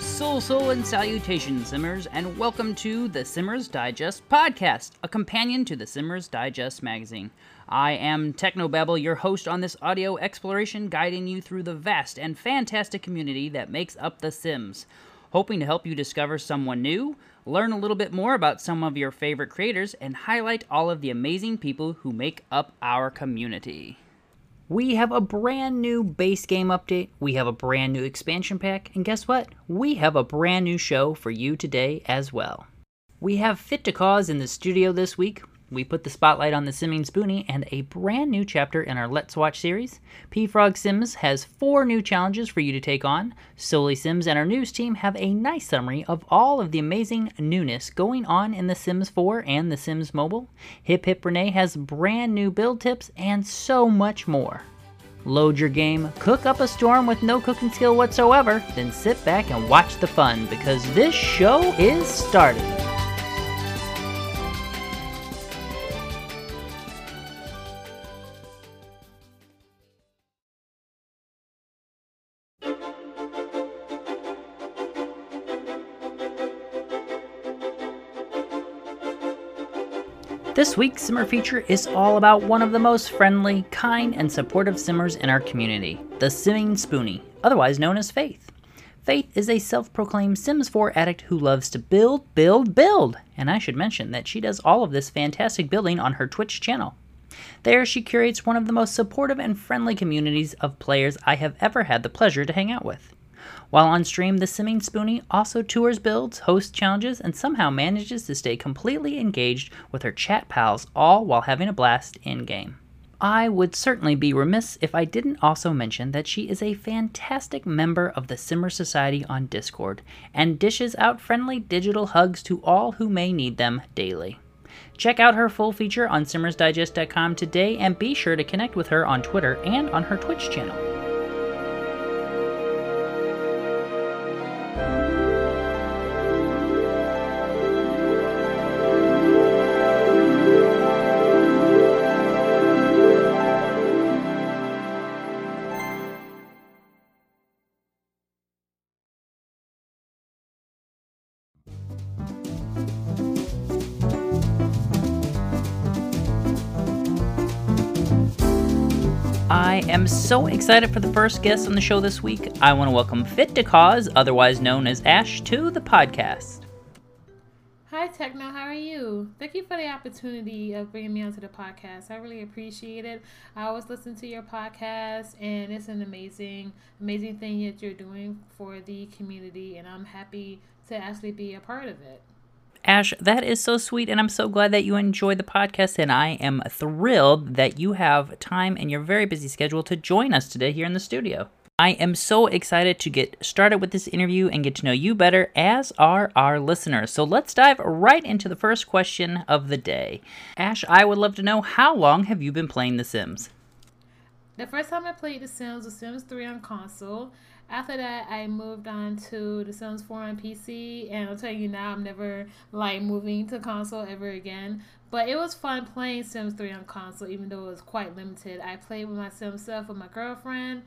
Sul, sul, and salutations, Simmers, and welcome to the Simmers Digest podcast, a companion to the Simmers Digest magazine. I am Technobabble, your host on this audio exploration, guiding you through the vast and fantastic community that makes up The Sims. Hoping to help you discover someone new, learn a little bit more about some of your favorite creators, and highlight all of the amazing people who make up our community. We have a brand new base game update, we have a brand new expansion pack, and guess what? We have a brand new show for you today as well. We have FitToCos in the studio this week. We put the spotlight on the Simming Spoonie and a brand new chapter in our Let's Watch series. P Frog Sims has four new challenges for you to take on. Solely Sims and our news team have a nice summary of all of the amazing newness going on in The Sims 4 and The Sims Mobile. Hip Hip Renee has brand new build tips and so much more. Load your game, cook up a storm with no cooking skill whatsoever, then sit back and watch the fun because this show is starting. This week's Simmer feature is all about one of the most friendly, kind, and supportive Simmers in our community, the Simming Spoonie, otherwise known as Faith. Faith is a self proclaimed Sims 4 addict who loves to build, build, build, and I should mention that she does all of this fantastic building on her Twitch channel. There, she curates one of the most supportive and friendly communities of players I have ever had the pleasure to hang out with. While on stream, the Simming Spoonie also tours builds, hosts challenges, and somehow manages to stay completely engaged with her chat pals, all while having a blast in game. I would certainly be remiss if I didn't also mention that she is a fantastic member of the Simmer Society on Discord and dishes out friendly digital hugs to all who may need them daily. Check out her full feature on simmersdigest.com today and be sure to connect with her on Twitter and on her Twitch channel. I am so excited for the first guest on the show this week. I want to welcome FitToCos, otherwise known as Ash, to the podcast. Hi, Techno. How are you? Thank you for the opportunity of bringing me onto the podcast. I really appreciate it. I always listen to your podcast, and it's an amazing, amazing thing that you're doing for the community, and I'm happy to actually be a part of it. Ash, that is so sweet, and I'm so glad that you enjoy the podcast. And I am thrilled that you have time in your very busy schedule to join us today here in the studio. I am so excited to get started with this interview and get to know you better, as are our listeners. So let's dive right into the first question of the day. Ash, I would love to know how long have you been playing The Sims? The first time I played The Sims was Sims 3 on console. After that, I moved on to The Sims 4 on PC, and I'll tell you now, I'm never like moving to console ever again. But it was fun playing Sims 3 on console, even though it was quite limited. I played with my Sims stuff with my girlfriend.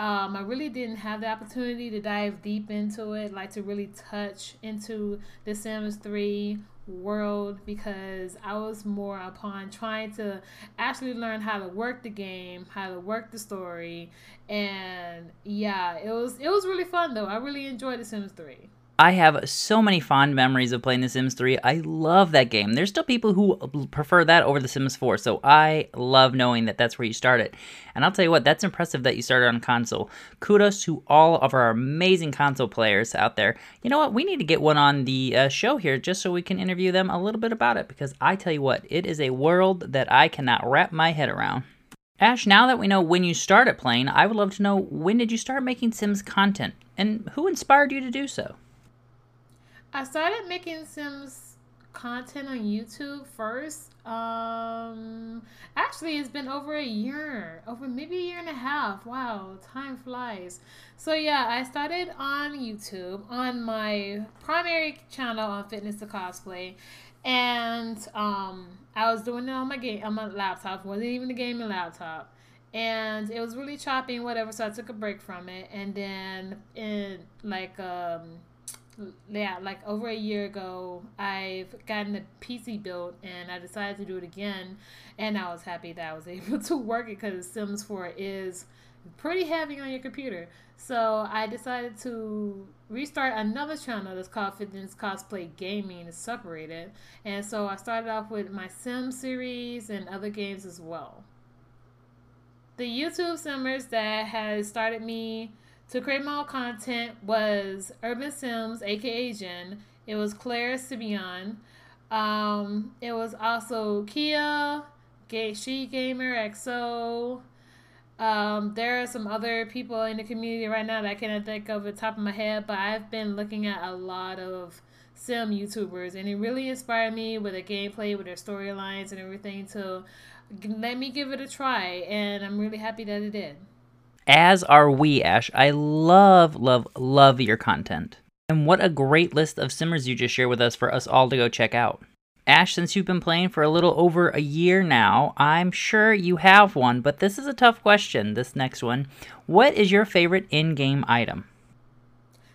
Um, I really didn't have the opportunity to dive deep into it, like to really touch into The Sims 3 world because I was more upon trying to actually learn how to work the game, how to work the story, and yeah, it was it was really fun though. I really enjoyed The Sims 3. I have so many fond memories of playing The Sims 3. I love that game. There's still people who prefer that over The Sims 4, so I love knowing that that's where you started. And I'll tell you what, that's impressive that you started on console. Kudos to all of our amazing console players out there. You know what? We need to get one on the uh, show here just so we can interview them a little bit about it because I tell you what, it is a world that I cannot wrap my head around. Ash, now that we know when you started playing, I would love to know when did you start making Sims content and who inspired you to do so? I started making Sims content on YouTube first, um, actually, it's been over a year, over maybe a year and a half. Wow, time flies. So yeah, I started on YouTube on my primary channel on Fitness to Cosplay, and um, I was doing it on my game on my laptop. Wasn't even a gaming laptop and it was really choppy and whatever so i took a break from it and then in like um yeah like over a year ago i've gotten the pc built and i decided to do it again. And i was happy that i was able to work it because sims 4 is pretty heavy on your computer. So i decided to restart another channel that's called fitness cosplay gaming separated. And so i started off with my sim series and other games as well. The YouTube Simmers that has started me to create my content was Urban Sims, aka Jen. It was Clare Siobhan. Um, it was also Kia, Gay She Gamer XO. Um, there are some other people in the community right now that I cannot think of the top of my head, but I've been looking at a lot of sim YouTubers, and it really inspired me with the gameplay, with their storylines, and everything to let me give it a try, and I'm really happy that it did. As are we, Ash. I love, love, love your content. And what a great list of simmers you just shared with us for us all to go check out. Ash, since you've been playing for a little over a year now, I'm sure you have one, but this is a tough question, this next one. What is your favorite in game item?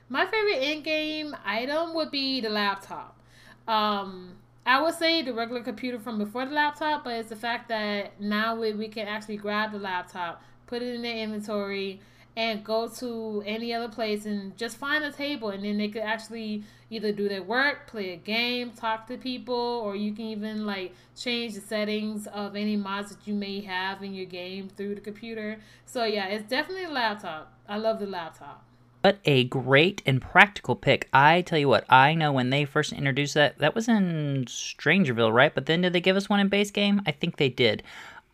My favorite in game item would be the laptop. Um, I would say the regular computer from before the laptop, but it's the fact that now we, we can actually grab the laptop, put it in the inventory, and go to any other place and just find a table, and then they could actually either do their work, play a game, talk to people, or you can even like change the settings of any mods that you may have in your game through the computer. So yeah, it's definitely a laptop. I love the laptop. What a great and practical pick. I tell you what, I know when they first introduced that, that was in Strangerville, right? But then did they give us one in base game? I think they did.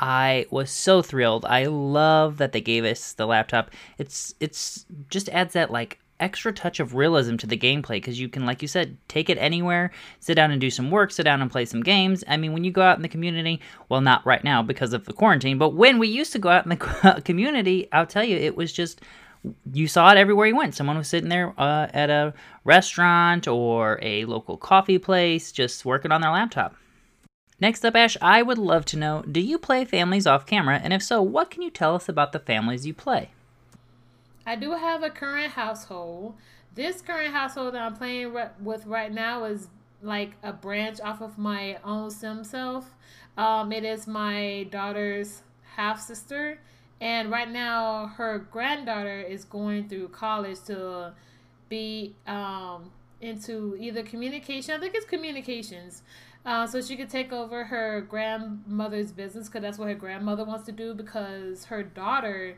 I was so thrilled. I love that they gave us the laptop. It's it's just adds that like extra touch of realism to the gameplay because you can, like you said, take it anywhere, sit down and do some work, sit down and play some games. I mean, when you go out in the community, well, not right now because of the quarantine, but when we used to go out in the community, I'll tell you, it was just you saw it everywhere you went. Someone was sitting there uh, at a restaurant or a local coffee place just working on their laptop. Next up, Ash, I would love to know do you play families off camera? And if so, what can you tell us about the families you play? I do have a current household. This current household that I'm playing with right now is like a branch off of my own sim self. Um, it is my daughter's half sister and right now, her granddaughter is going through college to be um, into either communication. I think it's communications. Uh, so she could take over her grandmother's business because that's what her grandmother wants to do because her daughter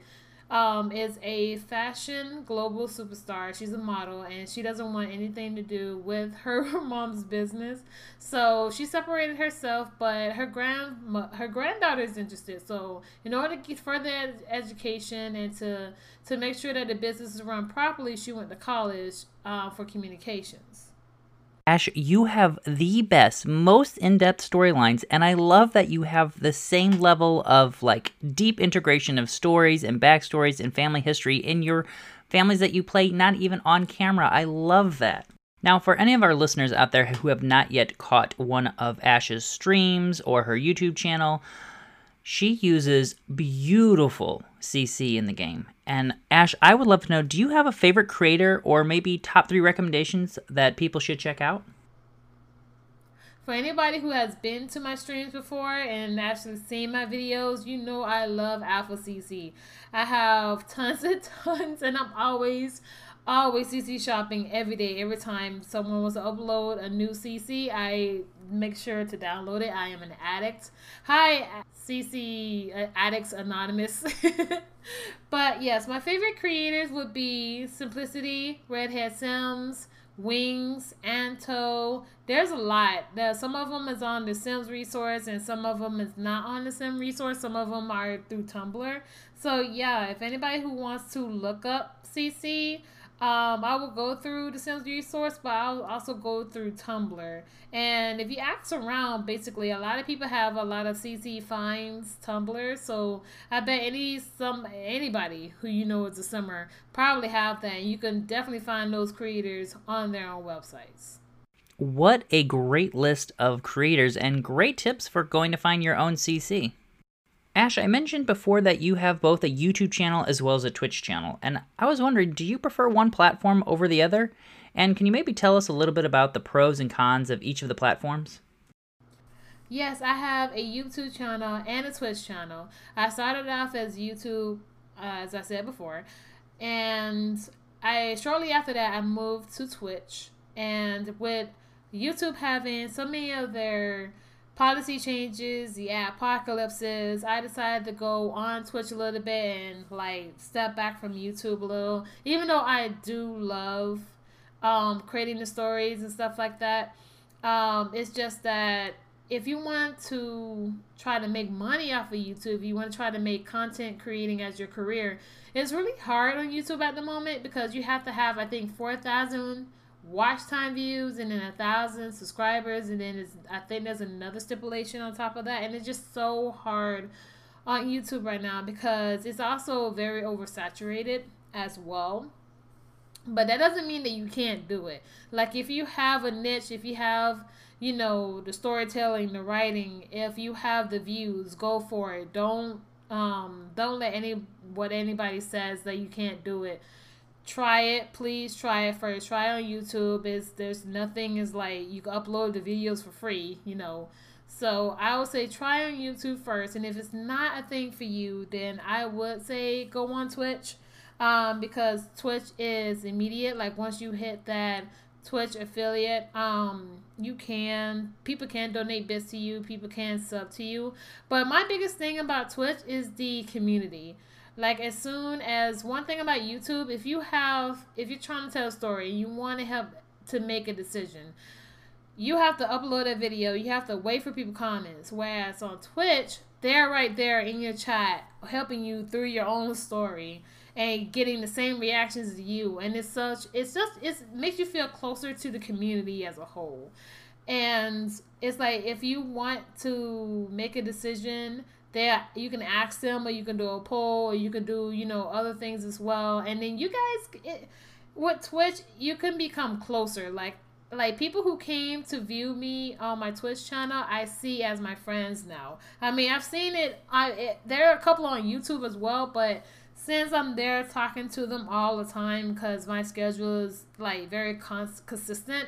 um, is a fashion global superstar. She's a model and she doesn't want anything to do with her mom's business. So she separated herself, but her grand her granddaughter is interested. So in order to get further education and to to make sure that the business is run properly, she went to college uh, for communications. Ash, you have the best, most in depth storylines, and I love that you have the same level of like deep integration of stories and backstories and family history in your families that you play, not even on camera. I love that. Now, for any of our listeners out there who have not yet caught one of Ash's streams or her YouTube channel, she uses beautiful CC in the game. And Ash, I would love to know do you have a favorite creator or maybe top three recommendations that people should check out? For anybody who has been to my streams before and actually seen my videos, you know I love Alpha CC. I have tons and tons, and I'm always always CC shopping every day. Every time someone wants to upload a new CC, I make sure to download it. I am an addict. Hi, CC uh, Addicts Anonymous. but yes, my favorite creators would be Simpliciaty, Redhead Sims, Wings, Anto. There's a lot. Some of them is on the Sims resource, and some of them is not on the Sim resource. Some of them are through Tumblr. So yeah, if anybody who wants to look up CC, Um, I will go through the Sims resource, but I'll also go through Tumblr. And if you ask around, basically, a lot of people have a lot of CC finds Tumblr. So I bet any some anybody who you know is a simmer probably have that. You can definitely find those creators on their own websites. What a great list of creators and great tips for going to find your own CC. Ash, I mentioned before that you have both a YouTube channel as well as a Twitch channel, and I was wondering, do you prefer one platform over the other? And can you maybe tell us a little bit about the pros and cons of each of the platforms? Yes, I have a YouTube channel and a Twitch channel. I started off as YouTube, uh, as I said before, and I shortly after that I moved to Twitch. And with YouTube having so many of their policy changes, the apocalypses, I decided to go on Twitch a little bit and like step back from YouTube a little. Even though I do love um, creating the stories and stuff like that, um, it's just that if you want to try to make money off of YouTube, if you want to try to make content creating as your career, it's really hard on YouTube at the moment because you have to have, I think, 4,000 watch time views and then a thousand subscribers and then it's, I think there's another stipulation on top of that and it's just so hard on YouTube right now because it's also very oversaturated as well. But that doesn't mean that you can't do it. Like if you have a niche, if you have, you know, the storytelling, the writing, if you have the views, go for it. Don't um don't let any what anybody says that you can't do it try it please try it first. Try it on youtube. Is there's nothing is like you can upload the videos for free you know. So i would say try on youtube first and if it's not a thing for you then i would say go on twitch um, because twitch is immediate. Like once you hit that twitch affiliate um, you can people can donate bits to you people can sub to you. But my biggest thing about twitch is the community like as soon as one thing about YouTube, if you have if you're trying to tell a story, you want to help to make a decision. You have to upload a video. You have to wait for people comments. Whereas on Twitch, they're right there in your chat, helping you through your own story and getting the same reactions as you. And it's such it's just it makes you feel closer to the community as a whole. And it's like if you want to make a decision they you can ask them or you can do a poll or you can do you know other things as well. And then you guys it, with twitch you can become closer. Like like people who came to view me on my twitch channel i see as my friends now. I mean i've seen it i it, there are a couple on youtube as well but since i'm there talking to them all the time because my schedule is like very cons- consistent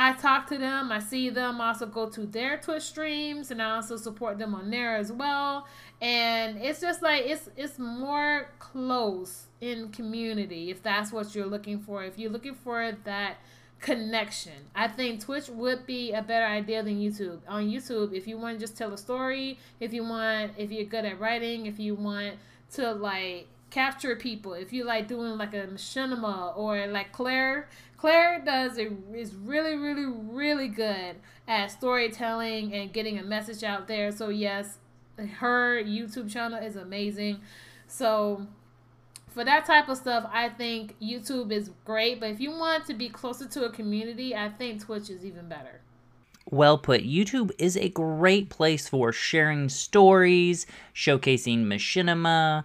I talk to them, I see them, I also go to their Twitch streams and I also support them on there as well. And it's just like it's it's more close in community if that's what you're looking for. If you're looking for that connection. I think Twitch would be a better idea than YouTube. On YouTube, if you want to just tell a story, if you want if you're good at writing, if you want to like capture people, if you like doing like a machinima or like Clare Clare does a, is really, really, really good at storytelling and getting a message out there. So yes, her YouTube channel is amazing. So for that type of stuff, I think YouTube is great. But if you want to be closer to a community, I think Twitch is even better. Well put. YouTube is a great place for sharing stories, showcasing machinima,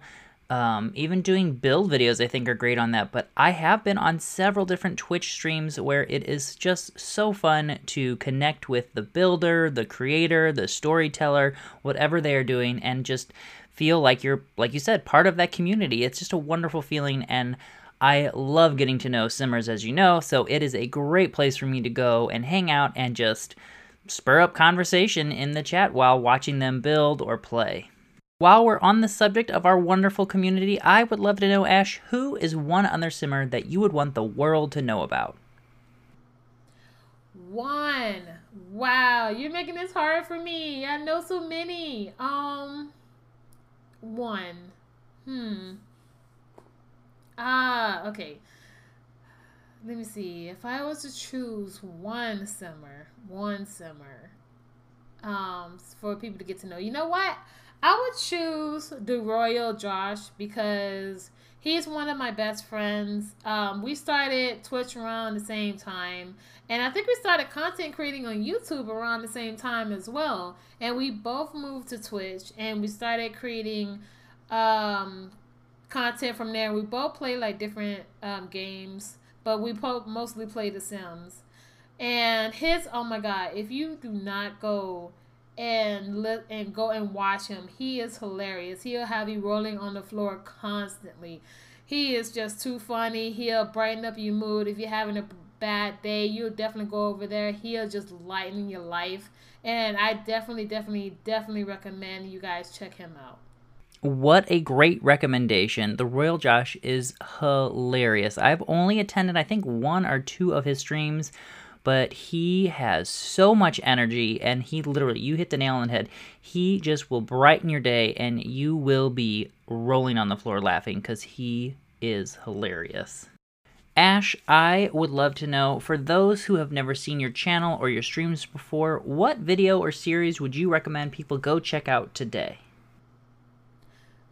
um, even doing build videos, I think, are great on that. But I have been on several different Twitch streams where it is just so fun to connect with the builder, the creator, the storyteller, whatever they are doing, and just feel like you're, like you said, part of that community. It's just a wonderful feeling. And I love getting to know Simmers, as you know. So it is a great place for me to go and hang out and just spur up conversation in the chat while watching them build or play. While we're on the subject of our wonderful community, I would love to know, Ash, who is one other simmer that you would want the world to know about? One. Wow, you're making this hard for me. I know so many. Um, one. Hmm. Ah, okay. Let me see. If I was to choose one simmer, one simmer, um, for people to get to know, you know what? I would choose the Royal Josh because he's one of my best friends. Um, we started Twitch around the same time, and I think we started content creating on YouTube around the same time as well. And we both moved to Twitch, and we started creating um, content from there. We both play like different um, games, but we po- mostly play The Sims. And his, oh my god, if you do not go and let and go and watch him. He is hilarious. He'll have you rolling on the floor constantly. He is just too funny. He'll brighten up your mood. If you're having a bad day, you'll definitely go over there. He'll just lighten your life. And I definitely, definitely, definitely recommend you guys check him out. What a great recommendation. The Royal Josh is hilarious. I've only attended, I think, one or two of his streams but he has so much energy and he literally you hit the nail on the head. He just will brighten your day and you will be rolling on the floor laughing because he is hilarious. Ash i would love to know for those who have never seen your channel or your streams before what video or series would you recommend people go check out today?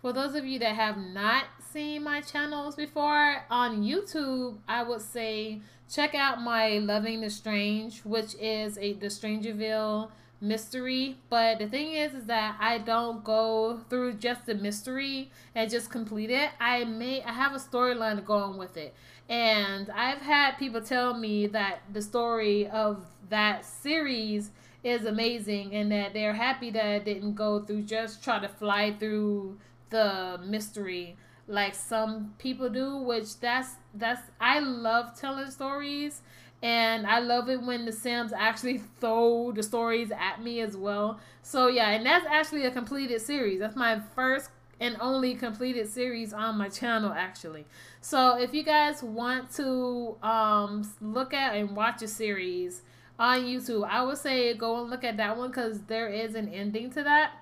For those of you that have not seen my channels before on YouTube, I would say check out my Loving the Strange, which is a the Strangerville mystery. But the thing is, is that I don't go through just the mystery and just complete it. I may I have a storyline going with it, and I've had people tell me that the story of that series is amazing and that they're happy that I didn't go through just try to fly through the mystery like some people do which that's that's i love telling stories and i love it when the sims actually throw the stories at me as well. So yeah and that's actually a completed series. That's my first and only completed series on my channel actually. So if you guys want to um look at and watch a series on youtube i would say go and look at that one because there is an ending to that.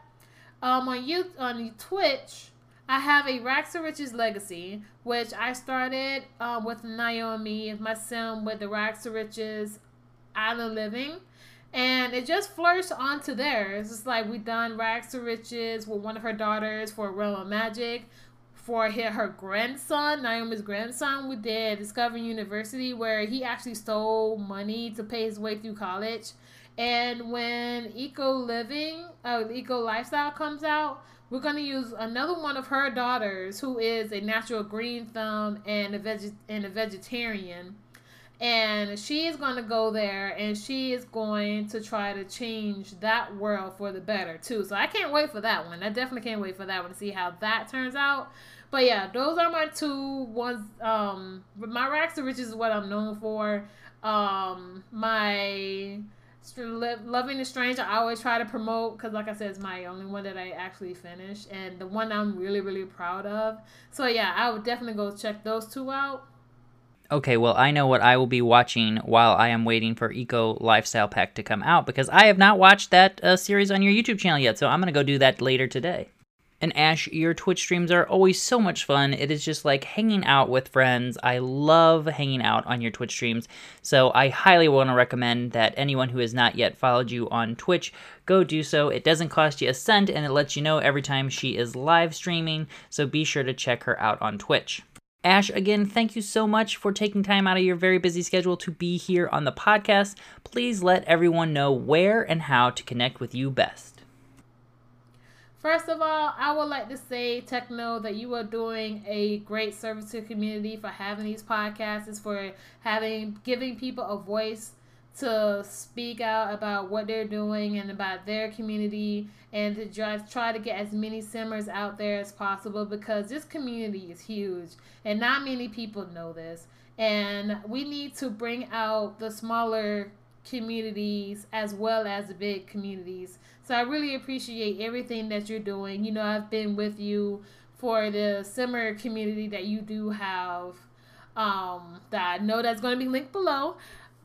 Um on you on twitch I have a Rags to Riches Legacy, which I started uh, with Naomi, my sim with the Rags to Riches Island Living. And it just flourished onto there. It's like we done Rags to Riches with one of her daughters for Realm of Magic. For her grandson, Naomi's grandson, we did Discover University, where he actually stole money to pay his way through college. And when Eco Living, uh, Eco Lifestyle comes out, we're going to use another one of her daughters who is a natural green thumb and a veg- and a vegetarian. And she is going to go there and she is going to try to change that world for the better too. So i can't wait for that one. I definitely can't wait for that one to see how that turns out. But yeah those are my two ones um my rags to riches is what i'm known for. Um my Loving the Stranger, I always try to promote because, like I said, it's my only one that I actually finished and the one I'm really, really proud of. So, yeah, I would definitely go check those two out. Okay, well, I know what I will be watching while I am waiting for Eco Lifestyle Pack to come out because I have not watched that uh, series on your YouTube channel yet, so I'm going to go do that later today. And Ash, your Twitch streams are always so much fun. It is just like hanging out with friends. I love hanging out on your Twitch streams. So I highly want to recommend that anyone who has not yet followed you on Twitch, go do so. It doesn't cost you a cent and it lets you know every time she is live streaming. So be sure to check her out on Twitch. Ash, again, thank you so much for taking time out of your very busy schedule to be here on the podcast. Please let everyone know where and how to connect with you best. First of all, I would like to say, Techno, that you are doing a great service to the community for having these podcasts, for having giving people a voice to speak out about what they're doing and about their community and to try, try to get as many simmers out there as possible because this community is huge and not many people know this and we need to bring out the smaller communities as well as the big communities. So I really appreciate everything that you're doing. You know, I've been with you for the Simmer community that you do have. Um, that I know that's going to be linked below.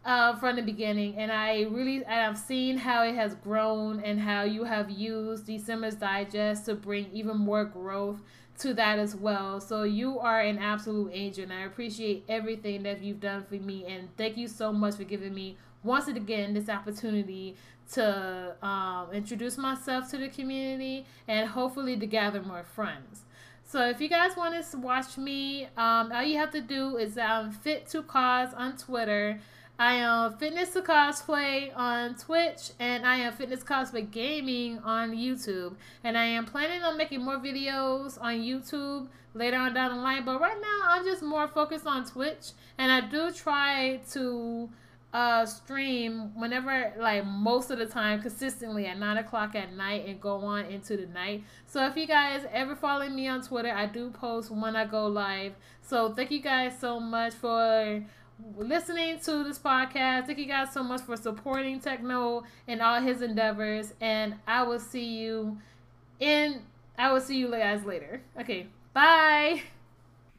Uh, from the beginning, and I really and I've seen how it has grown and how you have used the Simmers Digest to bring even more growth to that as well. So you are an absolute angel, and I appreciate everything that you've done for me. And thank you so much for giving me once again this opportunity to um, introduce myself to the community and hopefully to gather more friends. So if you guys want to watch me, um, all you have to do is um, FitToCos on Twitter. I am Fitness to Cosplay on Twitch, and I am Fitness Cosplay Gaming on YouTube. And I am planning on making more videos on YouTube later on down the line. But right now, I'm just more focused on Twitch, and I do try to uh stream whenever like most of the time consistently at nine o'clock at night and go on into the night. So if you guys ever follow me on twitter i do post when i go live. So thank you guys so much for listening to this podcast. Thank you guys so much for supporting techno and all his endeavors. And i will see you in i will see you guys later. Okay bye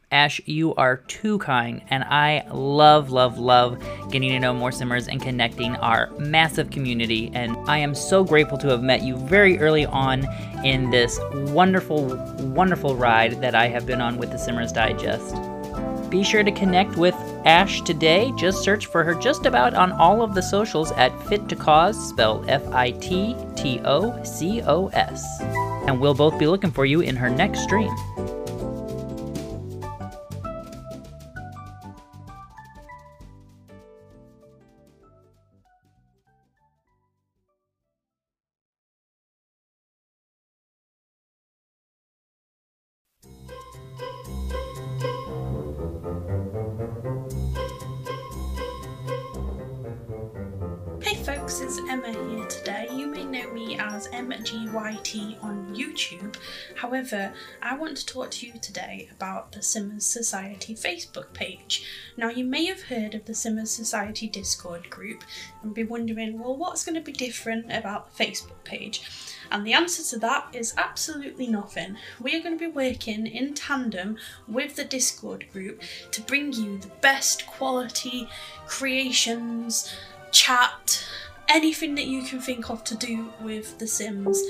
Ash, you are too kind, and I love, love, love getting to know more Simmers and connecting our massive community. And I am so grateful to have met you very early on in this wonderful, wonderful ride that I have been on with the Simmers Digest. Be sure to connect with Ash today. Just search for her just about on all of the socials at FitToCos, F I T T O C O S. And we'll both be looking for you in her next stream. Want to talk to you today about the Simmers Society Facebook page. Now, you may have heard of the Simmers Society Discord group and be wondering, well, what's going to be different about the Facebook page? And the answer to that is absolutely nothing. We are going to be working in tandem with the Discord group to bring you the best quality creations, chat, anything that you can think of to do with The Sims.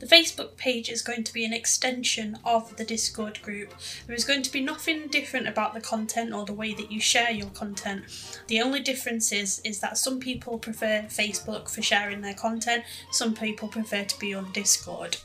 The Facebook page is going to be an extension of the Discord group. There is going to be nothing different about the content or the way that you share your content. The only difference is, is that some people prefer Facebook for sharing their content, some people prefer to be on Discord.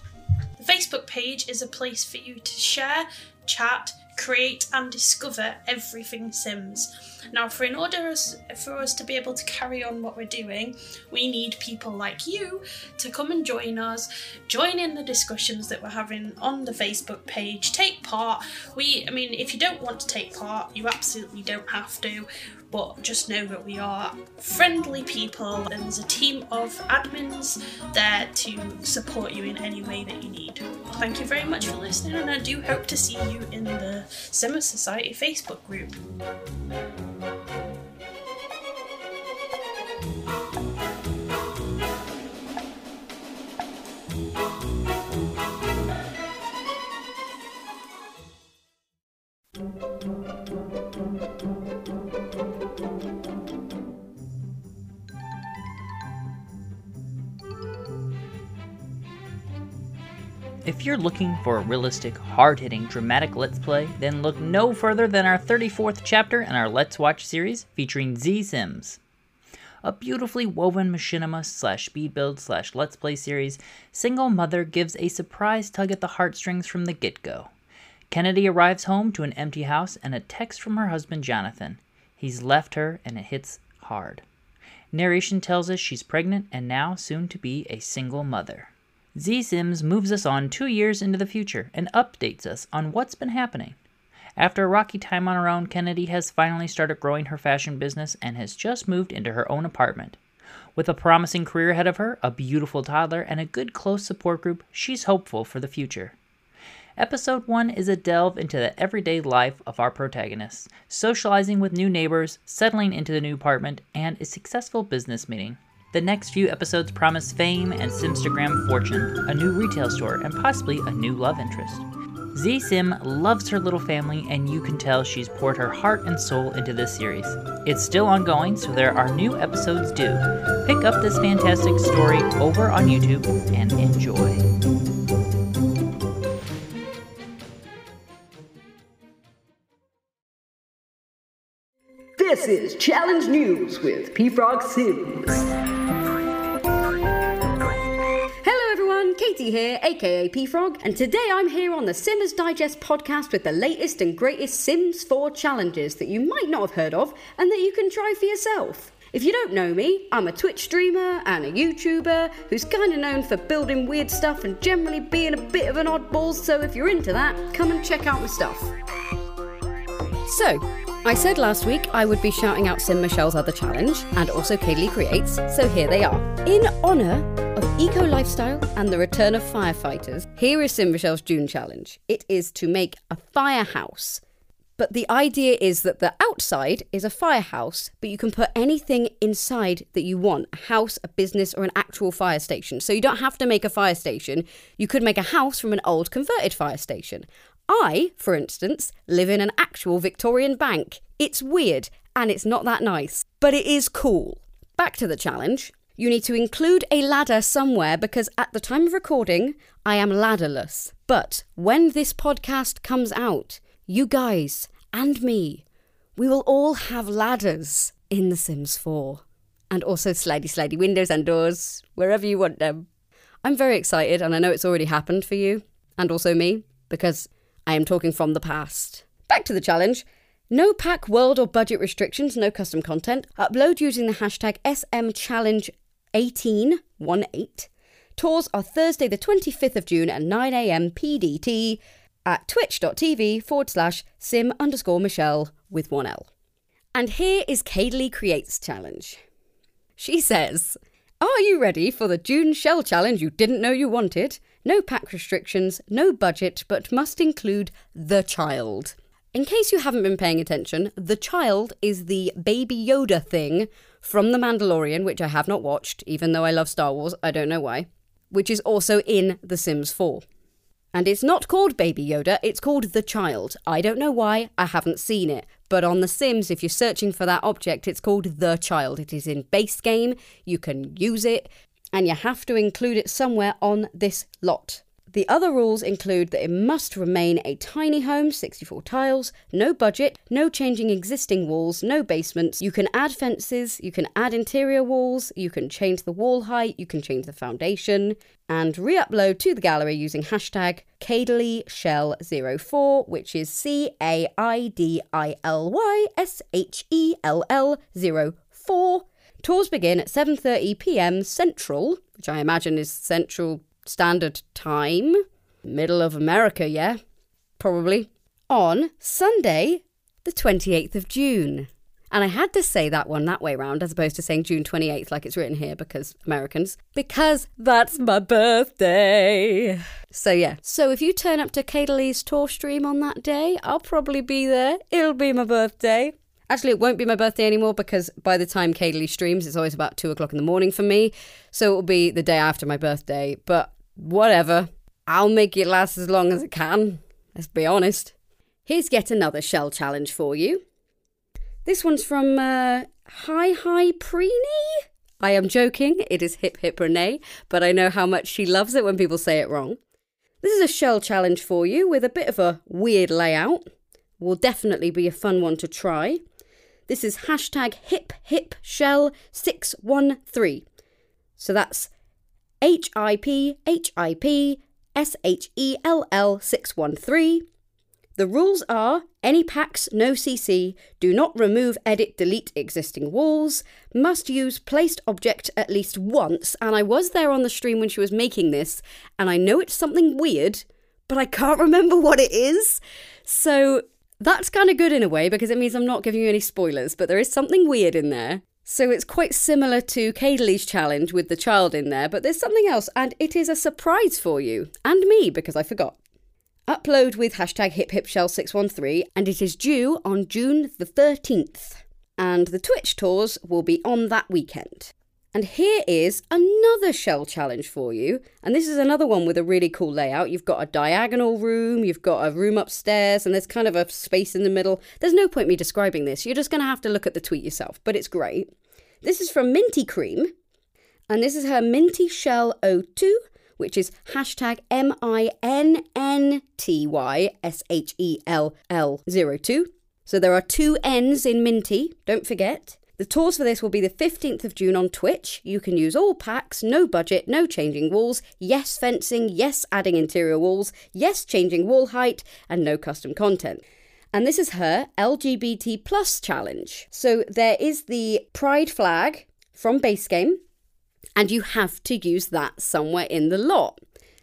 The Facebook page is a place for you to share, chat, create and discover everything Sims. Now, for in order for us to be able to carry on what we're doing, we need people like you to come and join us, join in the discussions that we're having on the Facebook page, take part. We, I mean, if you don't want to take part, you absolutely don't have to but just know that we are friendly people and there's a team of admins there to support you in any way that you need. Thank you very much for listening and I do hope to see you in the Simmers Society Facebook group. You're looking for a realistic, hard hitting, dramatic Let's Play, then look no further than our 34th chapter in our Let's Watch series featuring Z Sims. A beautifully woven machinima slash speed build slash Let's Play series, Single Mother gives a surprise tug at the heartstrings from the get go. Kennedy arrives home to an empty house and a text from her husband Jonathan. He's left her and it hits hard. Narration tells us she's pregnant and now soon to be a single mother. Z Sims moves us on two years into the future and updates us on what's been happening. After a rocky time on her own, Kennedy has finally started growing her fashion business and has just moved into her own apartment. With a promising career ahead of her, a beautiful toddler, and a good close support group, she's hopeful for the future. Episode 1 is a delve into the everyday life of our protagonists, socializing with new neighbors, settling into the new apartment, and a successful business meeting. The next few episodes promise fame and Simstagram fortune, a new retail store, and possibly a new love interest. Z Sim loves her little family, and you can tell she's poured her heart and soul into this series. It's still ongoing, so there are new episodes due. Pick up this fantastic story over on YouTube and enjoy. This is Challenge News with P Frog Sims. Hello everyone, Katie here, aka P Frog, and today I'm here on the Simmers Digest podcast with the latest and greatest Sims 4 challenges that you might not have heard of and that you can try for yourself. If you don't know me, I'm a Twitch streamer and a YouTuber who's kind of known for building weird stuff and generally being a bit of an oddball, so if you're into that, come and check out my stuff. So, I said last week I would be shouting out Sim Michelle's other challenge and also Caidily Creates, so here they are. In honour of eco lifestyle and the return of firefighters, here is Sim Michelle's June challenge. It is to make a firehouse. But the idea is that the outside is a firehouse, but you can put anything inside that you want a house, a business, or an actual fire station. So you don't have to make a fire station. You could make a house from an old converted fire station. I, for instance, live in an actual Victorian bank. It's weird and it's not that nice, but it is cool. Back to the challenge. You need to include a ladder somewhere because at the time of recording, I am ladderless. But when this podcast comes out, you guys and me, we will all have ladders in The Sims 4. And also slidey slidey windows and doors, wherever you want them. I'm very excited and I know it's already happened for you and also me because I am talking from the past. Back to the challenge. No pack, world, or budget restrictions, no custom content. Upload using the hashtag SMChallenge1818. Tours are Thursday, the 25th of June at 9am PDT at twitch.tv forward slash sim underscore Michelle with one L. And here is Caidily Creates Challenge. She says, Are you ready for the June Shell Challenge you didn't know you wanted? No pack restrictions, no budget, but must include the child. In case you haven't been paying attention, the child is the baby Yoda thing from The Mandalorian, which I have not watched, even though I love Star Wars, I don't know why, which is also in The Sims 4. And it's not called Baby Yoda, it's called The Child. I don't know why, I haven't seen it. But on The Sims, if you're searching for that object, it's called The Child. It is in base game, you can use it, and you have to include it somewhere on this lot. The other rules include that it must remain a tiny home, 64 tiles, no budget, no changing existing walls, no basements. You can add fences, you can add interior walls, you can change the wall height, you can change the foundation, and re upload to the gallery using hashtag CaidilyShell04, which is C A I D I L Y S H E L L 04. Tours begin at 7:30 p.m. Central, which I imagine is Central Standard Time, middle of America, yeah, probably, on Sunday, the 28th of June. And I had to say that one that way round as opposed to saying June 28th like it's written here because Americans. Because that's my birthday. So yeah. So if you turn up to Caidily's tour stream on that day, I'll probably be there. It'll be my birthday. Actually, it won't be my birthday anymore because by the time Caidily streams, it's always about two o'clock in the morning for me. So it will be the day after my birthday. But whatever. I'll make it last as long as it can. Let's be honest. Here's yet another shell challenge for you. This one's from uh, Hi Hi Preeny. I am joking. It is Hip Hip Renee, but I know how much she loves it when people say it wrong. This is a shell challenge for you with a bit of a weird layout. Will definitely be a fun one to try. This is hashtag hip hip shell 613. So that's H I P H I P S H E L L 613. The rules are any packs, no CC, do not remove, edit, delete existing walls, must use placed object at least once. And I was there on the stream when she was making this, and I know it's something weird, but I can't remember what it is. So that's kind of good in a way because it means I'm not giving you any spoilers, but there is something weird in there. So it's quite similar to Caidily's challenge with the child in there, but there's something else, and it is a surprise for you and me because I forgot. Upload with hashtag HipHipShell613, and it is due on June the 13th. And the Twitch tours will be on that weekend. And here is another shell challenge for you. And this is another one with a really cool layout. You've got a diagonal room, you've got a room upstairs, and there's kind of a space in the middle. There's no point me describing this. You're just going to have to look at the tweet yourself, but it's great. This is from Minnty Cream, and this is her Minnty Shell 02 which is hashtag M I N N T Y S H E L L 02. So there are two N's in Minnty, don't forget. The tours for this will be the 15th of June on Twitch. You can use all packs, no budget, no changing walls, yes fencing, yes adding interior walls, yes changing wall height, and no custom content. And this is her LGBT plus challenge. So there is the pride flag from base game, and you have to use that somewhere in the lot.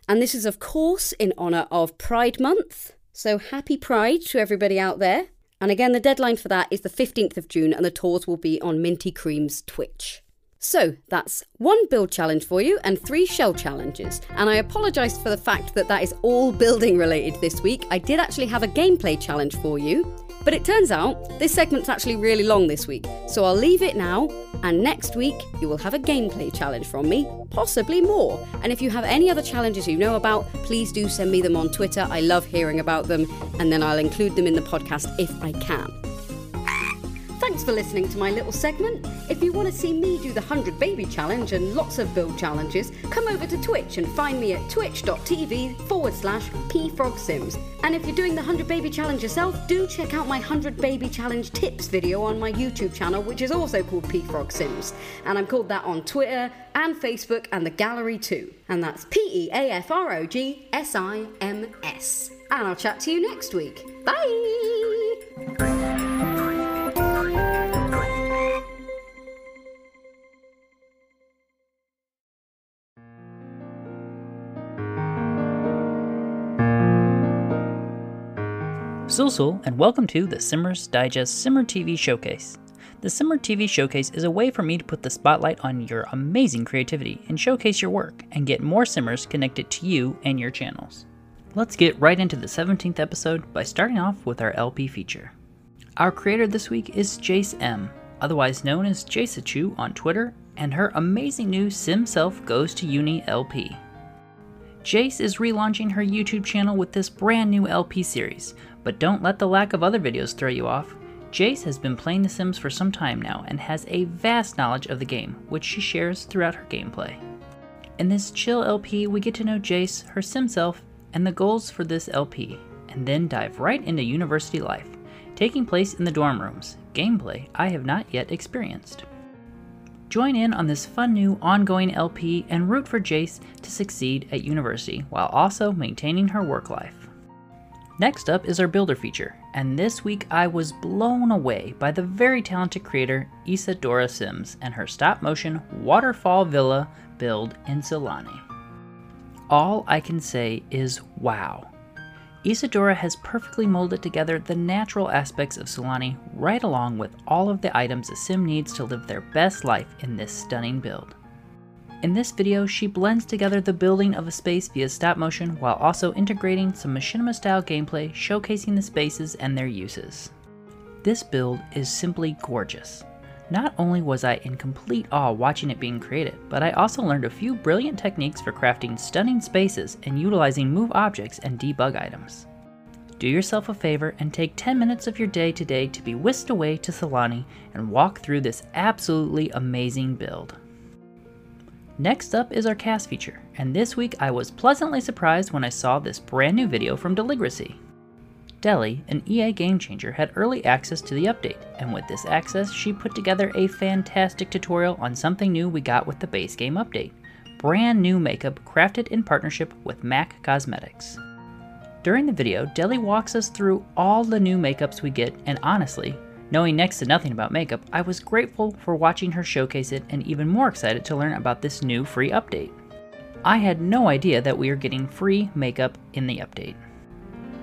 And this is, of course, in honour of Pride Month. So happy Pride to everybody out there. And again, the deadline for that is the 15th of June, and the tours will be on Minnty Cream's Twitch. So that's one build challenge for you and three shell challenges. And I apologise for the fact that that is all building related this week. I did actually have a gameplay challenge for you, but it turns out this segment's actually really long this week. So I'll leave it now, and next week you will have a gameplay challenge from me, possibly more. And if you have any other challenges you know about, please do send me them on Twitter. I love hearing about them, and then I'll include them in the podcast if I can. Thanks for listening to my little segment. If you want to see me do the 100 Baby Challenge and lots of build challenges, come over to Twitch and find me at twitch.tv forward slash peafrogsims. And if you're doing the 100 Baby Challenge yourself, do check out my 100 Baby Challenge tips video on my YouTube channel, which is also called peafrogsims. And I'm called that on Twitter and Facebook and the gallery too. And that's P E A F R O G S I M S. And I'll chat to you next week. Bye! Sulsul, and welcome to the Simmers Digest Simmer TV Showcase. The Simmer TV Showcase is a way for me to put the spotlight on your amazing creativity and showcase your work and get more Simmers connected to you and your channels. Let's get right into the 17th episode by starting off with our LP feature. Our creator this week is Jace M, otherwise known as Jasachu on Twitter, and her amazing new Sim Self Goes to Uni LP. Jace is relaunching her YouTube channel with this brand new LP series, but don't let the lack of other videos throw you off. Jace has been playing The Sims for some time now and has a vast knowledge of the game, which she shares throughout her gameplay. In this chill LP, we get to know Jace, her sim self, and the goals for this LP, and then dive right into university life, taking place in the dorm rooms, gameplay I have not yet experienced. Join in on this fun new ongoing LP and root for Jace to succeed at university while also maintaining her work life. Next up is our builder feature, and this week I was blown away by the very talented creator Isadora Sims and her stop motion waterfall villa build in Sulani. All I can say is wow. Isadora has perfectly molded together the natural aspects of Sulani right along with all of the items a sim needs to live their best life in this stunning build. In this video, she blends together the building of a space via stop motion while also integrating some machinima style gameplay showcasing the spaces and their uses. This build is simply gorgeous. Not only was I in complete awe watching it being created, but I also learned a few brilliant techniques for crafting stunning spaces and utilizing move objects and debug items. Do yourself a favor and take 10 minutes of your day today to be whisked away to Sulani and walk through this absolutely amazing build. Next up is our cast feature, and this week I was pleasantly surprised when I saw this brand new video from Deligracy. Deli, an EA game changer, had early access to the update, and with this access, she put together a fantastic tutorial on something new we got with the base game update brand new makeup crafted in partnership with MAC Cosmetics. During the video, Deli walks us through all the new makeups we get, and honestly, knowing next to nothing about makeup, I was grateful for watching her showcase it and even more excited to learn about this new free update. I had no idea that we are getting free makeup in the update.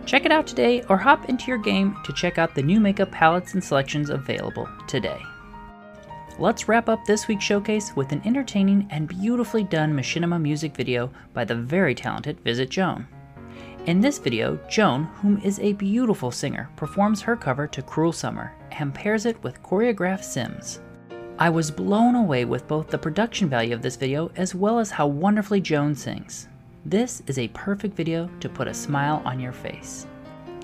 Check it out today or hop into your game to check out the new makeup palettes and selections available today. Let's wrap up this week's showcase with an entertaining and beautifully done machinima music video by the very talented Visit Joan. In this video, Joan, whom is a beautiful singer, performs her cover to Cruel Summer and pairs it with choreographed Sims. I was blown away with both the production value of this video as well as how wonderfully Joan sings. This is a perfect video to put a smile on your face.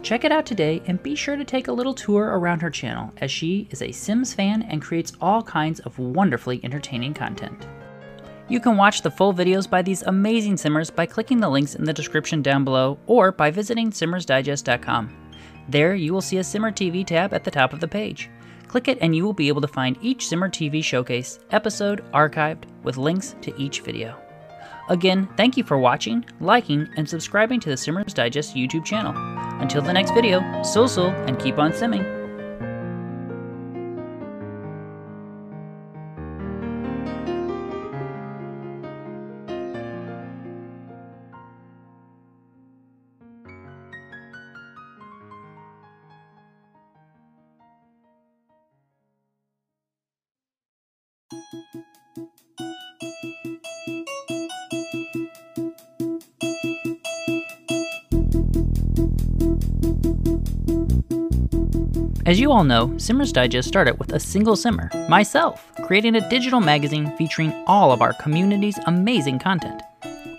Check it out today and be sure to take a little tour around her channel as she is a Sims fan and creates all kinds of wonderfully entertaining content. You can watch the full videos by these amazing simmers by clicking the links in the description down below or by visiting simmersdigest.com. There, you will see a Simmer TV tab at the top of the page. Click it and you will be able to find each Simmer TV showcase episode archived with links to each video. Again, thank you for watching, liking, and subscribing to the Simmers Digest YouTube channel. Until the next video, sul sul and keep on simming. As you all know, Simmers Digest started with a single simmer, myself, creating a digital magazine featuring all of our community's amazing content.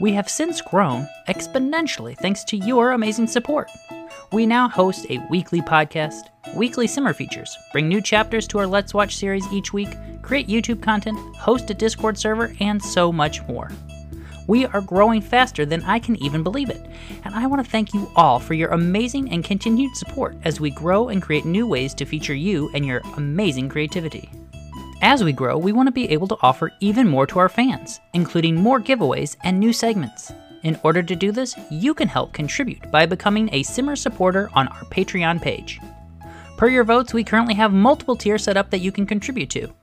We have since grown exponentially thanks to your amazing support. We now host a weekly podcast, weekly simmer features, bring new chapters to our Let's Watch series each week, create YouTube content, host a Discord server, and so much more. We are growing faster than I can even believe it. And I want to thank you all for your amazing and continued support as we grow and create new ways to feature you and your amazing creativity. As we grow, we want to be able to offer even more to our fans, including more giveaways and new segments. In order to do this, you can help contribute by becoming a Simmer supporter on our Patreon page. Per your votes, we currently have multiple tiers set up that you can contribute to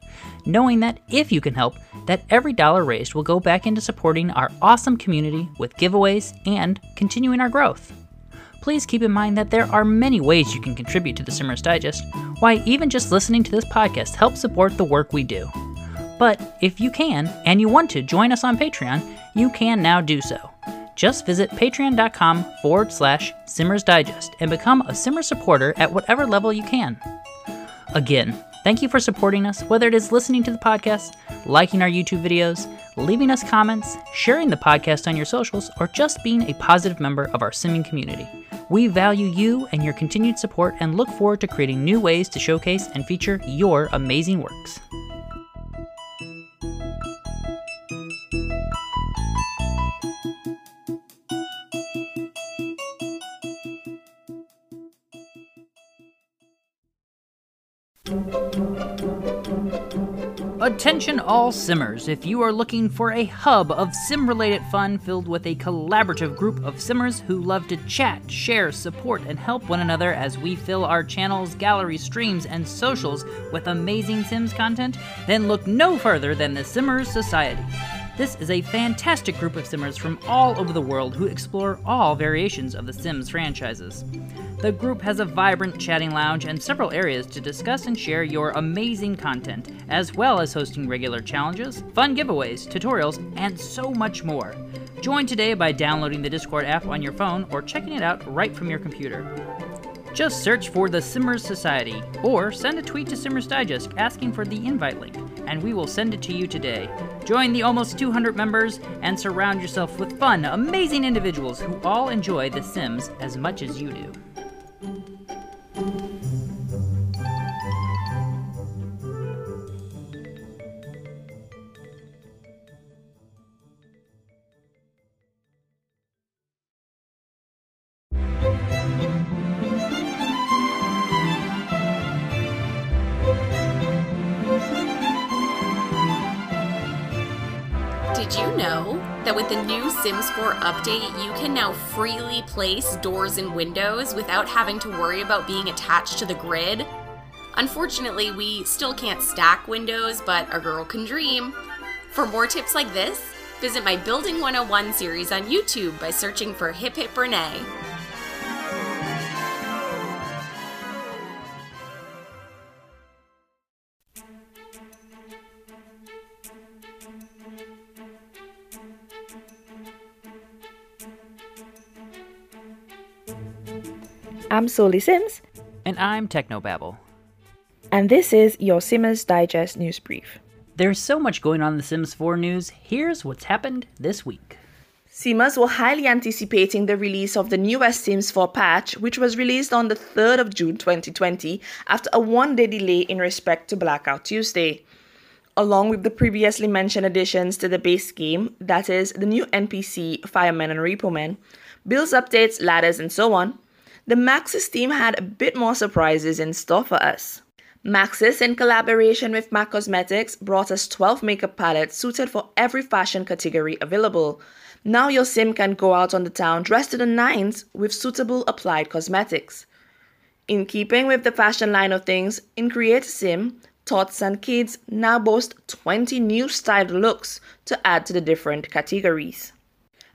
knowing that if you can help, that every dollar raised will go back into supporting our awesome community with giveaways and continuing our growth. Please keep in mind that there are many ways you can contribute to the Simmers Digest, why even just listening to this podcast helps support the work we do. But if you can, and you want to join us on Patreon, you can now do so. Just visit patreon.com forward slash Simmers Digest and become a Simmer supporter at whatever level you can. Again, Thank you for supporting us, whether it is listening to the podcast, liking our YouTube videos, leaving us comments, sharing the podcast on your socials, or just being a positive member of our simming community. We value you and your continued support and look forward to creating new ways to showcase and feature your amazing works. Attention all simmers, if you are looking for a hub of sim related fun filled with a collaborative group of simmers who love to chat, share, support, and help one another as we fill our channels, galleries, streams, and socials with amazing Sims content, then look no further than the Simmers Society. This is a fantastic group of simmers from all over the world who explore all variations of the Sims franchises. The group has a vibrant chatting lounge and several areas to discuss and share your amazing content, as well as hosting regular challenges, fun giveaways, tutorials, and so much more. Join today by downloading the Discord app on your phone or checking it out right from your computer. Just search for the Simmers Society or send a tweet to Simmers Digest asking for the invite link, and we will send it to you today. Join the almost 200 members and surround yourself with fun, amazing individuals who all enjoy The Sims as much as you do. Sims 4 update, you can now freely place doors and windows without having to worry about being attached to the grid? Unfortunately, we still can't stack windows, but a girl can dream. For more tips like this, visit my Building 101 series on YouTube by searching for Hip Hip Renee. I'm Soli Sims, And I'm Technobabble. and this is your Simmers Digest News Brief. There's so much going on in the Sims 4 news. Here's what's happened this week. Simmers were highly anticipating the release of the newest Sims 4 patch, which was released on the 3rd of June 2020 after a one day delay in respect to Blackout Tuesday. Along with the previously mentioned additions to the base game, that is, the new NPC, Firemen and Repo Men, builds updates, ladders, and so on, the Maxis team had a bit more surprises in store for us. Maxis, in collaboration with MAC Cosmetics, brought us 12 makeup palettes suited for every fashion category available. Now your sim can go out on the town dressed to the nines with suitable applied cosmetics. In keeping with the fashion line of things, in Create Sim, Tots and Kids now boast 20 new styled looks to add to the different categories.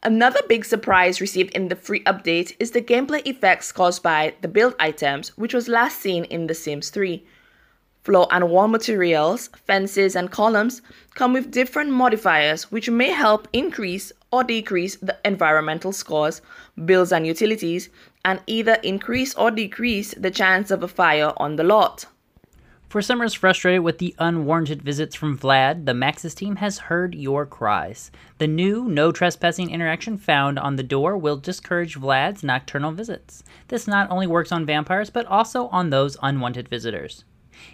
Another big surprise received in the free update is the gameplay effects caused by the build items, which was last seen in The Sims 3. Floor and wall materials, fences, and columns come with different modifiers which may help increase or decrease the environmental scores, bills, and utilities, and either increase or decrease the chance of a fire on the lot. For Simmers frustrated with the unwarranted visits from Vlad, the Maxis team has heard your cries. The new no trespassing interaction found on the door will discourage Vlad's nocturnal visits. This not only works on vampires, but also on those unwanted visitors.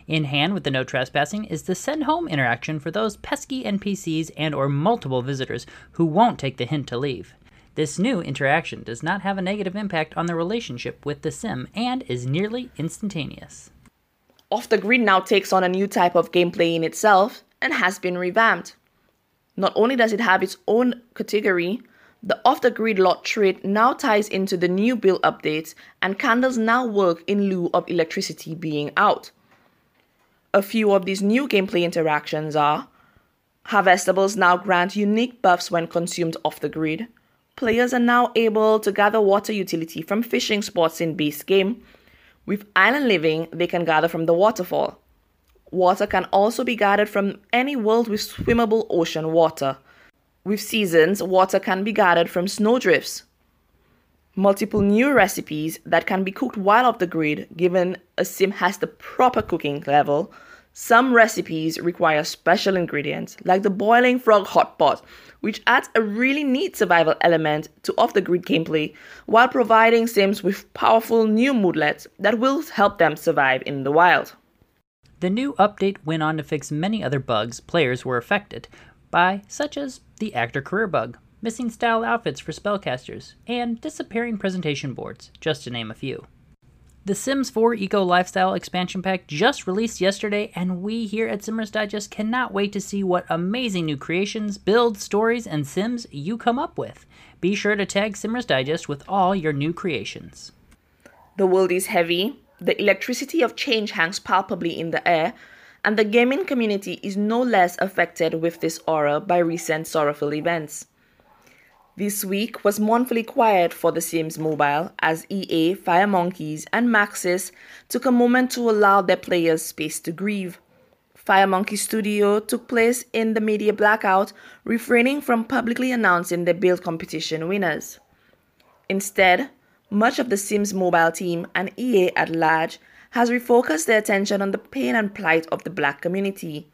In hand with the no trespassing is the send home interaction for those pesky NPCs and or multiple visitors who won't take the hint to leave. This new interaction does not have a negative impact on the relationship with the sim and is nearly instantaneous. Off the Grid now takes on a new type of gameplay in itself and has been revamped. Not only does it have its own category, the off the grid lot trait now ties into the new build updates, and candles now work in lieu of electricity being out. A few of these new gameplay interactions are Harvestables now grant unique buffs when consumed off the grid. Players are now able to gather water utility from fishing spots in base game. With island living, they can gather from the waterfall. Water can also be gathered from any world with swimmable ocean water. With seasons, water can be gathered from snowdrifts. Multiple new recipes that can be cooked while off the grid, given a sim has the proper cooking level. Some recipes require special ingredients, like the boiling frog hot pot, which adds a really neat survival element to off the grid gameplay while providing sims with powerful new moodlets that will help them survive in the wild. The new update went on to fix many other bugs players were affected by, such as the actor career bug, missing style outfits for spellcasters, and disappearing presentation boards, just to name a few. The Sims 4 Eco Lifestyle expansion pack just released yesterday, and we here at Simmers Digest cannot wait to see what amazing new creations, builds, stories, and Sims you come up with. Be sure to tag Simmers Digest with all your new creations. The world is heavy, the electricity of change hangs palpably in the air, and the gaming community is no less affected with this aura by recent sorrowful events. This week was mournfully quiet for The Sims Mobile as EA, Fire Monkeys, and Maxis took a moment to allow their players space to grieve. Fire Monkey Studio took place in the media blackout, refraining from publicly announcing their build competition winners. Instead, much of the Sims Mobile team and EA at large has refocused their attention on the pain and plight of the black community.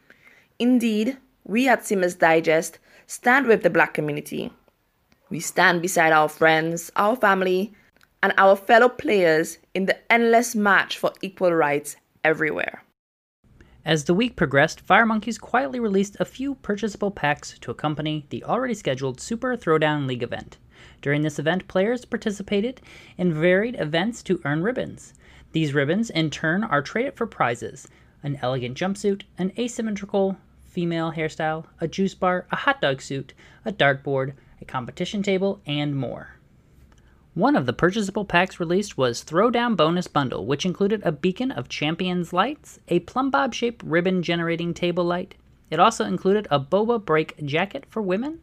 Indeed, we at Simmers Digest stand with the black community. We stand beside our friends, our family, and our fellow players in the endless match for equal rights everywhere. As the week progressed, Fire Monkeys quietly released a few purchasable packs to accompany the already scheduled Super Throwdown League event. During this event, players participated in varied events to earn ribbons. These ribbons, in turn, are traded for prizes an elegant jumpsuit, an asymmetrical female hairstyle, a juice bar, a hot dog suit, a dartboard, competition table, and more. One of the purchasable packs released was Throwdown Bonus Bundle, which included a beacon of Champions lights, a plumb bob shaped ribbon generating table light. It also included a boba break jacket for women,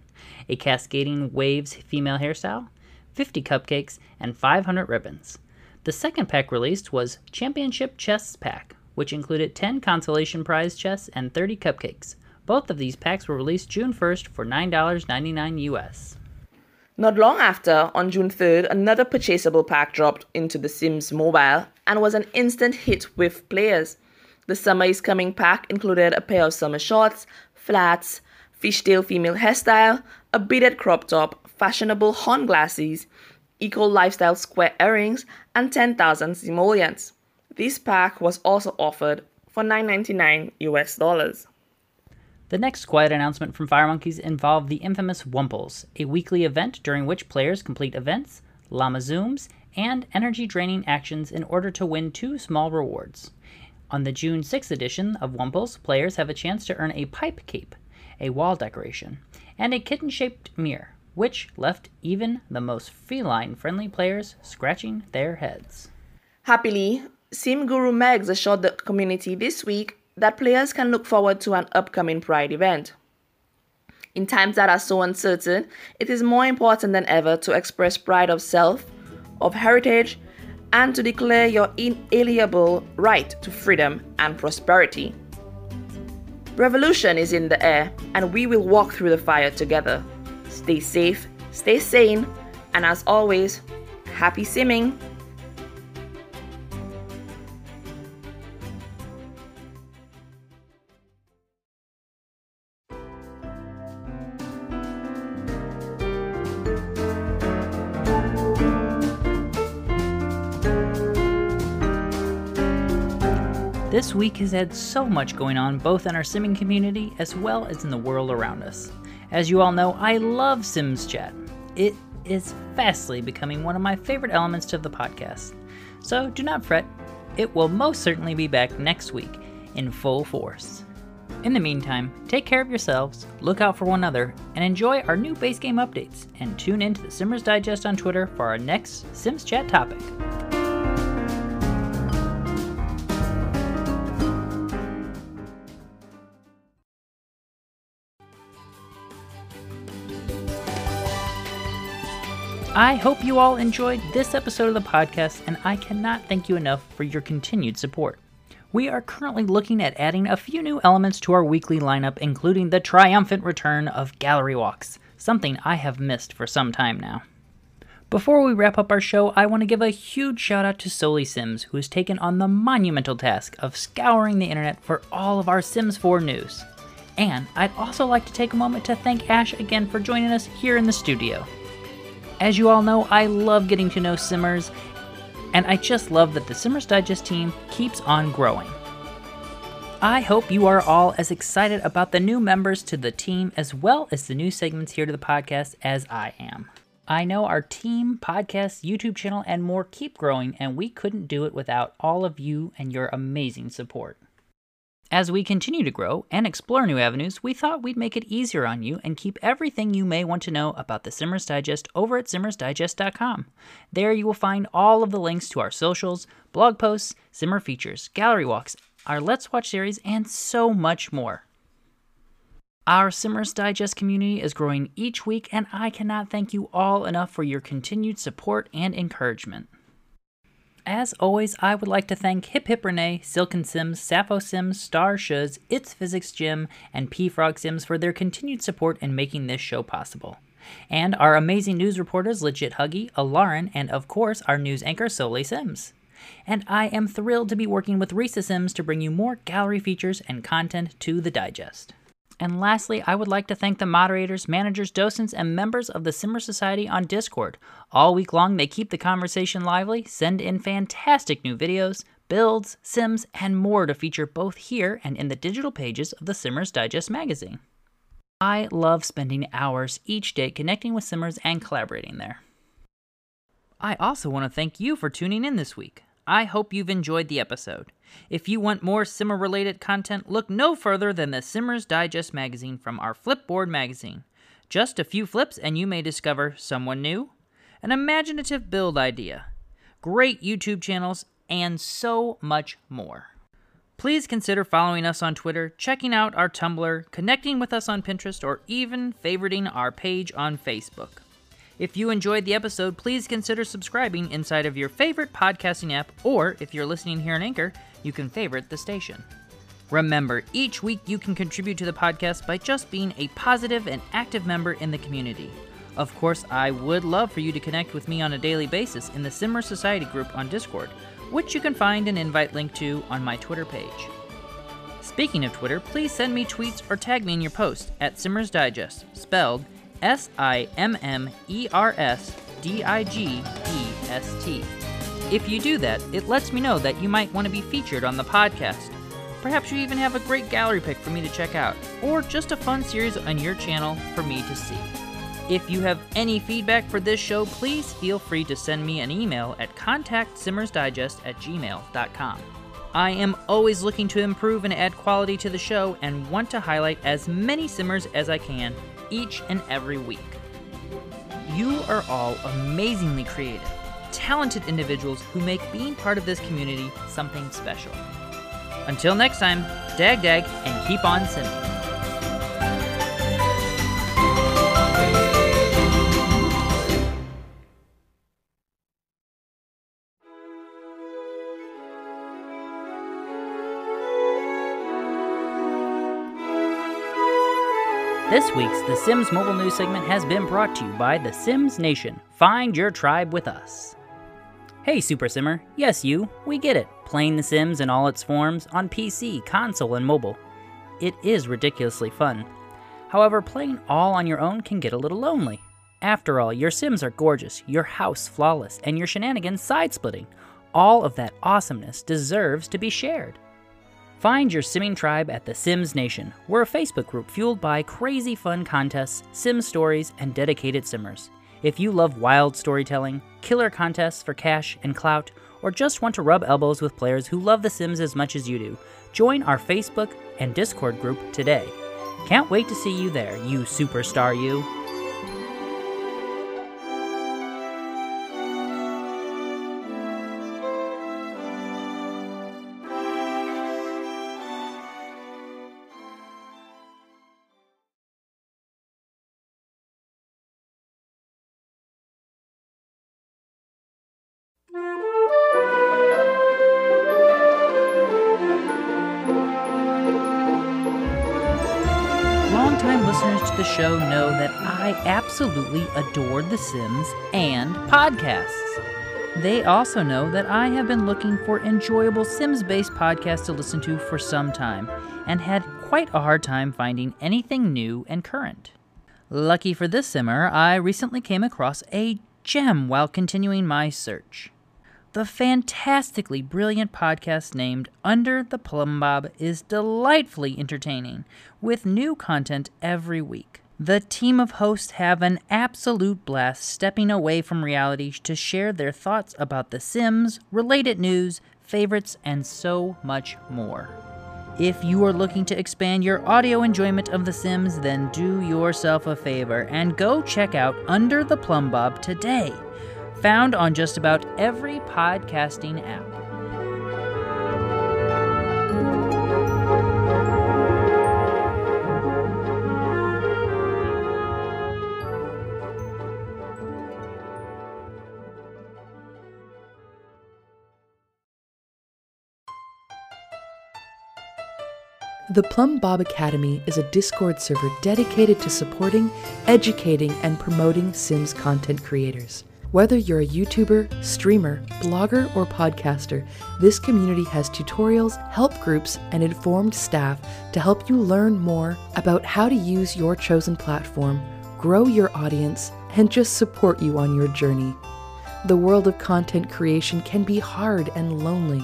a cascading waves female hairstyle, 50 cupcakes, and 500 ribbons. The second pack released was Championship Chests Pack, which included 10 consolation prize chests and 30 cupcakes. Both of these packs were released June 1st for $9.99 US. Not long after, on June 3rd, another purchasable pack dropped into The Sims Mobile and was an instant hit with players. The Summer is Coming pack included a pair of summer shorts, flats, fishtail female hairstyle, a beaded crop top, fashionable horn glasses, eco lifestyle square earrings, and 10,000 simoleons. This pack was also offered for 9.99 US dollars. The next quiet announcement from Fire Monkeys involved the infamous Wumples, a weekly event during which players complete events, llama zooms, and energy draining actions in order to win two small rewards. On the June 6th edition of Wumples, players have a chance to earn a pipe cape, a wall decoration, and a kitten shaped mirror, which left even the most feline friendly players scratching their heads. Happily, Sim Guru Megs assured the community this week that players can look forward to an upcoming Pride event. In times that are so uncertain, it is more important than ever to express pride of self, of heritage, and to declare your inalienable right to freedom and prosperity. Revolution is in the air, and we will walk through the fire together. Stay safe, stay sane, and as always, happy simming! This week has had so much going on both in our simming community as well as in the world around us. As you all know, I love Sims Chat. It is fastly becoming one of my favorite elements to the podcast. So do not fret, it will most certainly be back next week in full force. In the meantime, take care of yourselves, look out for one another, and enjoy our new base game updates. And tune in to the Simmers Digest on Twitter for our next Sims Chat topic. I hope you all enjoyed this episode of the podcast, and I cannot thank you enough for your continued support. We are currently looking at adding a few new elements to our weekly lineup, including the triumphant return of gallery walks, something I have missed for some time now. Before we wrap up our show, I want to give a huge shout out to Soli Sims, who has taken on the monumental task of scouring the internet for all of our Sims 4 news. And I'd also like to take a moment to thank Ash again for joining us here in the studio. As you all know, I love getting to know Simmers, and I just love that the Simmers Digest team keeps on growing. I hope you are all as excited about the new members to the team as well as the new segments here to the podcast as I am. I know our team, podcast, YouTube channel, and more keep growing, and we couldn't do it without all of you and your amazing support. As we continue to grow and explore new avenues, we thought we'd make it easier on you and keep everything you may want to know about the Simmers Digest over at simmersdigest.com. There you will find all of the links to our socials, blog posts, Simmer features, gallery walks, our Let's Watch series, and so much more. Our Simmers Digest community is growing each week, and I cannot thank you all enough for your continued support and encouragement. As always, I would like to thank Hip Hip Renee, Silken Sims, Sappho Sims, Star Shuz, It's Physics Gym, and Pea Frog Sims for their continued support in making this show possible. And our amazing news reporters, Legit Huggy, Alarin, and of course, our news anchor, Soleil Sims. And I am thrilled to be working with Risa Sims to bring you more gallery features and content to the digest. And lastly, I would like to thank the moderators, managers, docents, and members of the Simmer Society on Discord. All week long, they keep the conversation lively, send in fantastic new videos, builds, sims, and more to feature both here and in the digital pages of the Simmers Digest magazine. I love spending hours each day connecting with Simmers and collaborating there. I also want to thank you for tuning in this week. I hope you've enjoyed the episode. If you want more Simmer related content, look no further than the Simmers Digest magazine from our Flipboard magazine. Just a few flips, and you may discover someone new, an imaginative build idea, great YouTube channels, and so much more. Please consider following us on Twitter, checking out our Tumblr, connecting with us on Pinterest, or even favoriting our page on Facebook. If you enjoyed the episode, please consider subscribing inside of your favorite podcasting app, or if you're listening here on Anchor, you can favorite the station. Remember, each week you can contribute to the podcast by just being a positive and active member in the community. Of course, I would love for you to connect with me on a daily basis in the Simmer Society group on Discord, which you can find an invite link to on my Twitter page. Speaking of Twitter, please send me tweets or tag me in your post at Simmers Digest, spelled S I M M E R S D I G E S T. If you do that, it lets me know that you might want to be featured on the podcast. Perhaps you even have a great gallery pick for me to check out, or just a fun series on your channel for me to see. If you have any feedback for this show, please feel free to send me an email at contactsimmersdigest at gmail.com. I am always looking to improve and add quality to the show and want to highlight as many simmers as I can each and every week. You are all amazingly creative, talented individuals who make being part of this community something special. Until next time, dag dag and keep on simming. This week's The Sims mobile news segment has been brought to you by The Sims Nation. Find your tribe with us. Hey, Super Simmer. Yes, you. We get it. Playing The Sims in all its forms on PC, console, and mobile. It is ridiculously fun. However, playing all on your own can get a little lonely. After all, your Sims are gorgeous, your house flawless, and your shenanigans side splitting. All of that awesomeness deserves to be shared. Find your simming tribe at The Sims Nation. We're a Facebook group fueled by crazy fun contests, sim stories, and dedicated simmers. If you love wild storytelling, killer contests for cash and clout, or just want to rub elbows with players who love The Sims as much as you do, join our Facebook and Discord group today. Can't wait to see you there, you superstar you. Absolutely adore The Sims and podcasts. They also know that I have been looking for enjoyable Sims based podcasts to listen to for some time and had quite a hard time finding anything new and current. Lucky for this Simmer, I recently came across a gem while continuing my search. The fantastically brilliant podcast named Under the Plum Bob is delightfully entertaining, with new content every week. The team of hosts have an absolute blast stepping away from reality to share their thoughts about The Sims, related news, favorites, and so much more. If you are looking to expand your audio enjoyment of The Sims, then do yourself a favor and go check out Under the Plum Bob today found on just about every podcasting app. The Plum Bob Academy is a Discord server dedicated to supporting, educating, and promoting Sims content creators. Whether you're a YouTuber, streamer, blogger, or podcaster, this community has tutorials, help groups, and informed staff to help you learn more about how to use your chosen platform, grow your audience, and just support you on your journey. The world of content creation can be hard and lonely,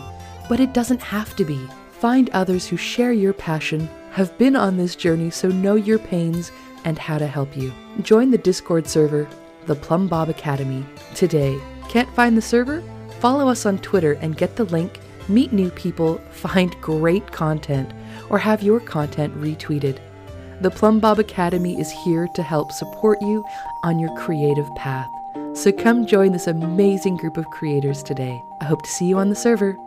but it doesn't have to be. Find others who share your passion, have been on this journey, so know your pains and how to help you. Join the Discord server the Plum Bob Academy today. Can't find the server? Follow us on Twitter and get the link, meet new people, find great content, or have your content retweeted. The Plum Bob Academy is here to help support you on your creative path. So come join this amazing group of creators today. I hope to see you on the server.